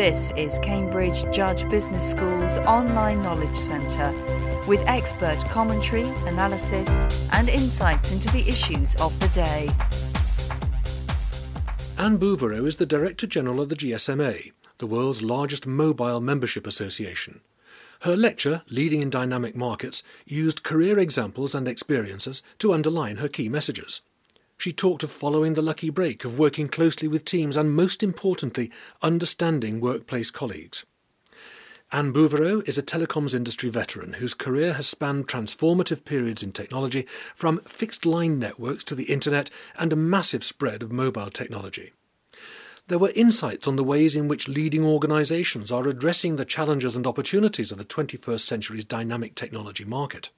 This is Cambridge Judge Business School's online knowledge centre with expert commentary, analysis, and insights into the issues of the day. Anne Bouverot is the Director General of the GSMA, the world's largest mobile membership association. Her lecture, Leading in Dynamic Markets, used career examples and experiences to underline her key messages. She talked of following the lucky break, of working closely with teams, and most importantly, understanding workplace colleagues. Anne Bouverot is a telecoms industry veteran whose career has spanned transformative periods in technology, from fixed line networks to the internet and a massive spread of mobile technology. There were insights on the ways in which leading organisations are addressing the challenges and opportunities of the 21st century's dynamic technology market.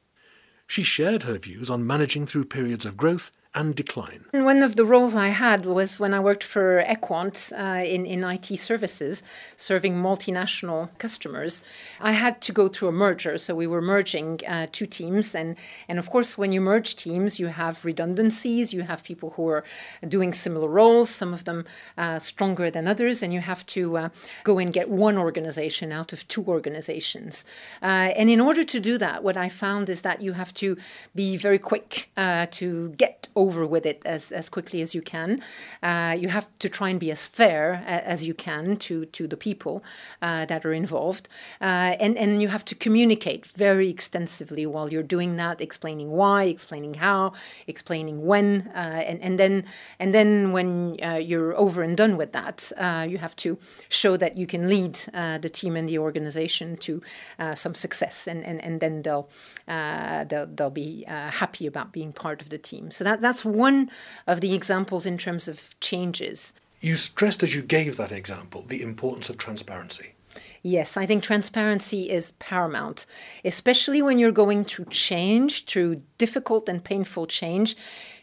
She shared her views on managing through periods of growth and decline. One of the roles I had was when I worked for Equant uh, in, in IT services, serving multinational customers. I had to go through a merger, so we were merging uh, two teams. And, and of course, when you merge teams, you have redundancies, you have people who are doing similar roles, some of them uh, stronger than others, and you have to uh, go and get one organization out of two organizations. Uh, and in order to do that, what I found is that you have to be very quick uh, to get over with it as, as quickly as you can. Uh, you have to try and be as fair as you can to, to the people uh, that are involved. Uh, and, and you have to communicate very extensively while you're doing that, explaining why, explaining how, explaining when. Uh, and, and, then, and then when uh, you're over and done with that, uh, you have to show that you can lead the team and the organization to some success. And, and, and then they'll, they'll, they'll be happy about being part of the team. So that, that's one of the examples in terms of changes. You stressed as you gave that example the importance of transparency. Yes, I think transparency is paramount, especially when you're going through change, through difficult and painful change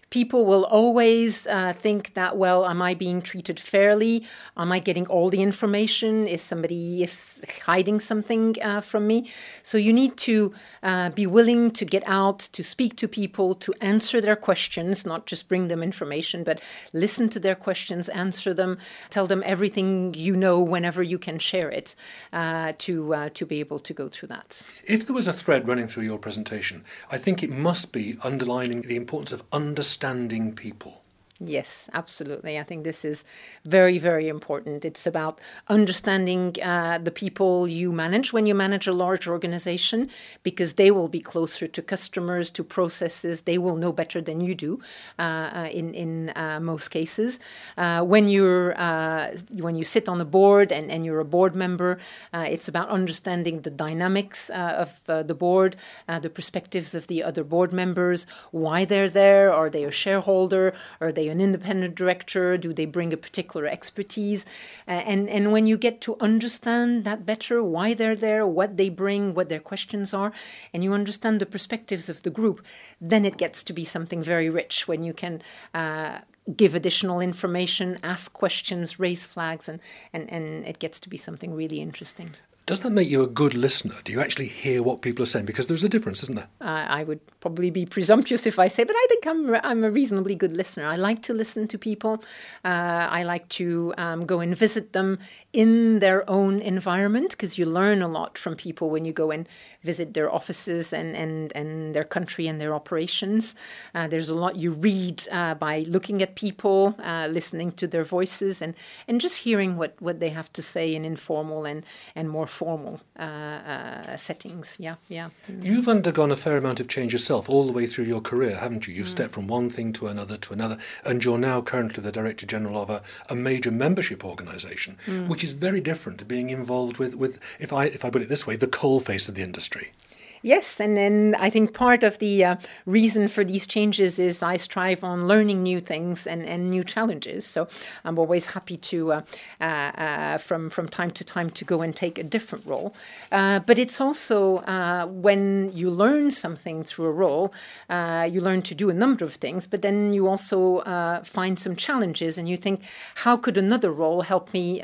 people will always uh, think that, well, am I being treated fairly? Am I getting all the information? Is somebody is hiding something uh, from me? So you need to uh, be willing to get out, to speak to people, to answer their questions, not just bring them information, but listen to their questions, answer them, tell them everything you know whenever you can share it uh, to, uh, to be able to go through that. If there was a thread running through your presentation, I think it must be underlining the importance of understanding understanding people. Yes, absolutely. I think this is very, very important. It's about understanding uh, the people you manage when you manage a large organization, because they will be closer to customers, to processes. They will know better than you do uh, uh in in uh, most cases. Uh, when you're uh, when you sit on a board and, and you're a board member, it's about understanding the dynamics of the board, the perspectives of the other board members, why they're there. Are they a shareholder? Are they an independent director? Do they bring a particular expertise? Uh, and and when you get to understand that better, why they're there, what they bring, what their questions are, and you understand the perspectives of the group, then it gets to be something very rich when you can. Uh, give additional information, ask questions, raise flags, and, and, and it gets to be something really interesting. Does that make you a good listener? Do you actually hear what people are saying? Because there's a difference, isn't there? Uh, I would probably be presumptuous if I say, but I think I'm, I'm a reasonably good listener. I like to listen to people. Uh, I like to um, go and visit them in their own environment because you learn a lot from people when you go and visit their offices and, and, and their country and their operations. Uh, there's a lot you read uh, by looking at people, uh, listening to their voices, and, and just hearing what, what they have to say in informal and, and more formal uh, uh, settings. Yeah, yeah. You've undergone a fair amount of change yourself all the way through your career, haven't you? You've mm. stepped from one thing to another to another, and you're now currently the Director General of a, a major membership organisation, mm. which is very different to being involved with, with, if I if I put it this way, the coal face of the industry. Yes, and then I think part of the uh, reason for these changes is I strive on learning new things and, and new challenges. So I'm always happy to, uh, uh, uh from from time to time, to go and take a different role. Uh, but it's also uh, when you learn something through a role, you learn to do a number of things. But then you also find some challenges, and you think, how could another role help me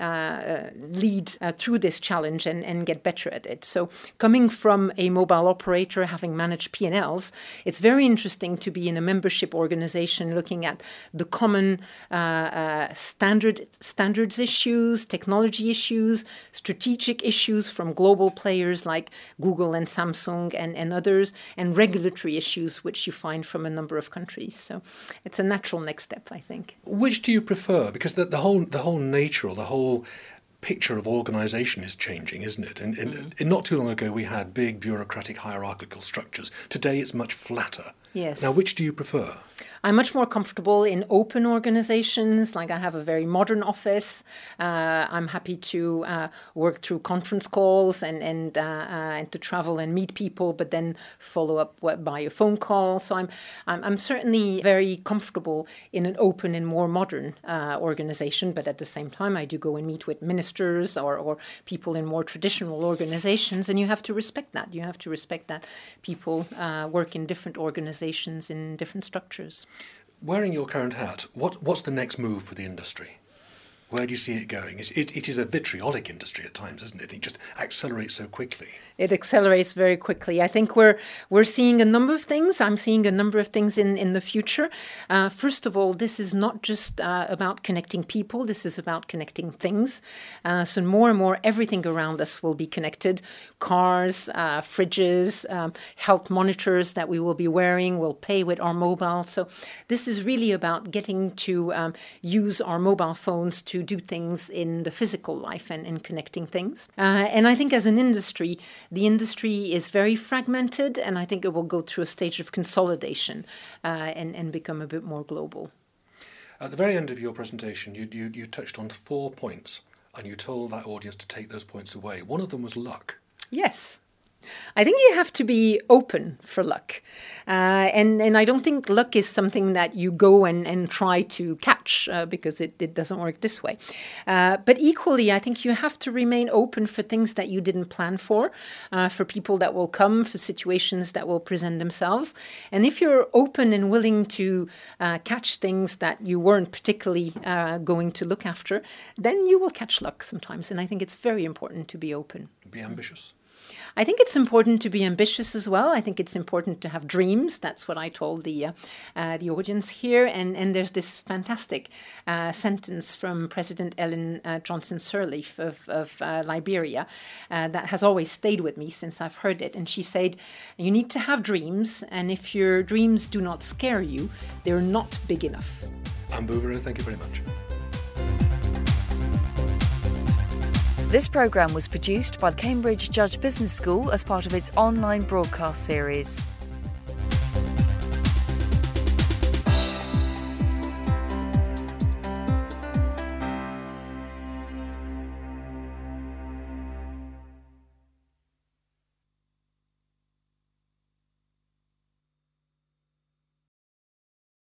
lead through this challenge and, and get better at it? So coming from a mobile operator, having managed P&Ls, it's very interesting to be in a membership organization looking at the common uh, uh, standard standards issues, technology issues, strategic issues from global players like Google and Samsung and, and others, and regulatory issues which you find from a number of countries. So it's a natural next step, I think. Which do you prefer? Because the, the whole the whole nature or the whole picture of organisation is changing, isn't it? And, and, mm-hmm. and, not too long ago, we had big bureaucratic hierarchical structures. Today, it's much flatter. Yes. Now, which do you prefer? I'm much more comfortable in open organizations. Like I have a very modern office. Uh, I'm happy to uh, work through conference calls and and uh, uh and to travel and meet people, but then follow up by a phone call. So I'm I'm, I'm certainly very comfortable in an open and more modern uh, organization. But at the same time, I do go and meet with ministers or or people in more traditional organizations, and you have to respect that. You have to respect that people uh, work in different organizations in different structures. Wearing your current hat, what, what's the next move for the industry? Where do you see it going? It, it is a vitriolic industry at times, isn't it? It just accelerates so quickly. It accelerates very quickly. I think we're we're seeing a number of things. I'm seeing a number of things in in the future. Uh, first of all, this is not just uh, about connecting people. This is about connecting things. Uh, so more and more, everything around us will be connected. Cars, uh, fridges, um, health monitors that we will be wearing We'll pay with our mobile. So this is really about getting to um, use our mobile phones to do things in the physical life and in connecting things. Uh, and I think as an industry, the industry is very fragmented, and I think it will go through a stage of consolidation uh, and, and become a bit more global. At the very end of your presentation, you, you, you touched on four points, and you told that audience to take those points away. One of them was luck. Yes. I think you have to be open for luck. Uh, and, and I don't think luck is something that you go and, and try to catch uh, because it, it doesn't work this way. Uh, but equally, I think you have to remain open for things that you didn't plan for, uh, for people that will come, for situations that will present themselves. And if you're open and willing to uh, catch things that you weren't particularly uh, going to look after, then you will catch luck sometimes. And I think it's very important to be open. Be ambitious. I think it's important to be ambitious as well. I think it's important to have dreams. That's what I told the uh, uh, the audience here. And and there's this fantastic uh, sentence from President Ellen uh, Johnson Sirleaf of, of uh, Liberia uh, that has always stayed with me since I've heard it. And she said, "You need to have dreams, and if your dreams do not scare you, they're not big enough." Anne Bouverot, thank you very much. This programme was produced by the Cambridge Judge Business School as part of its online broadcast series.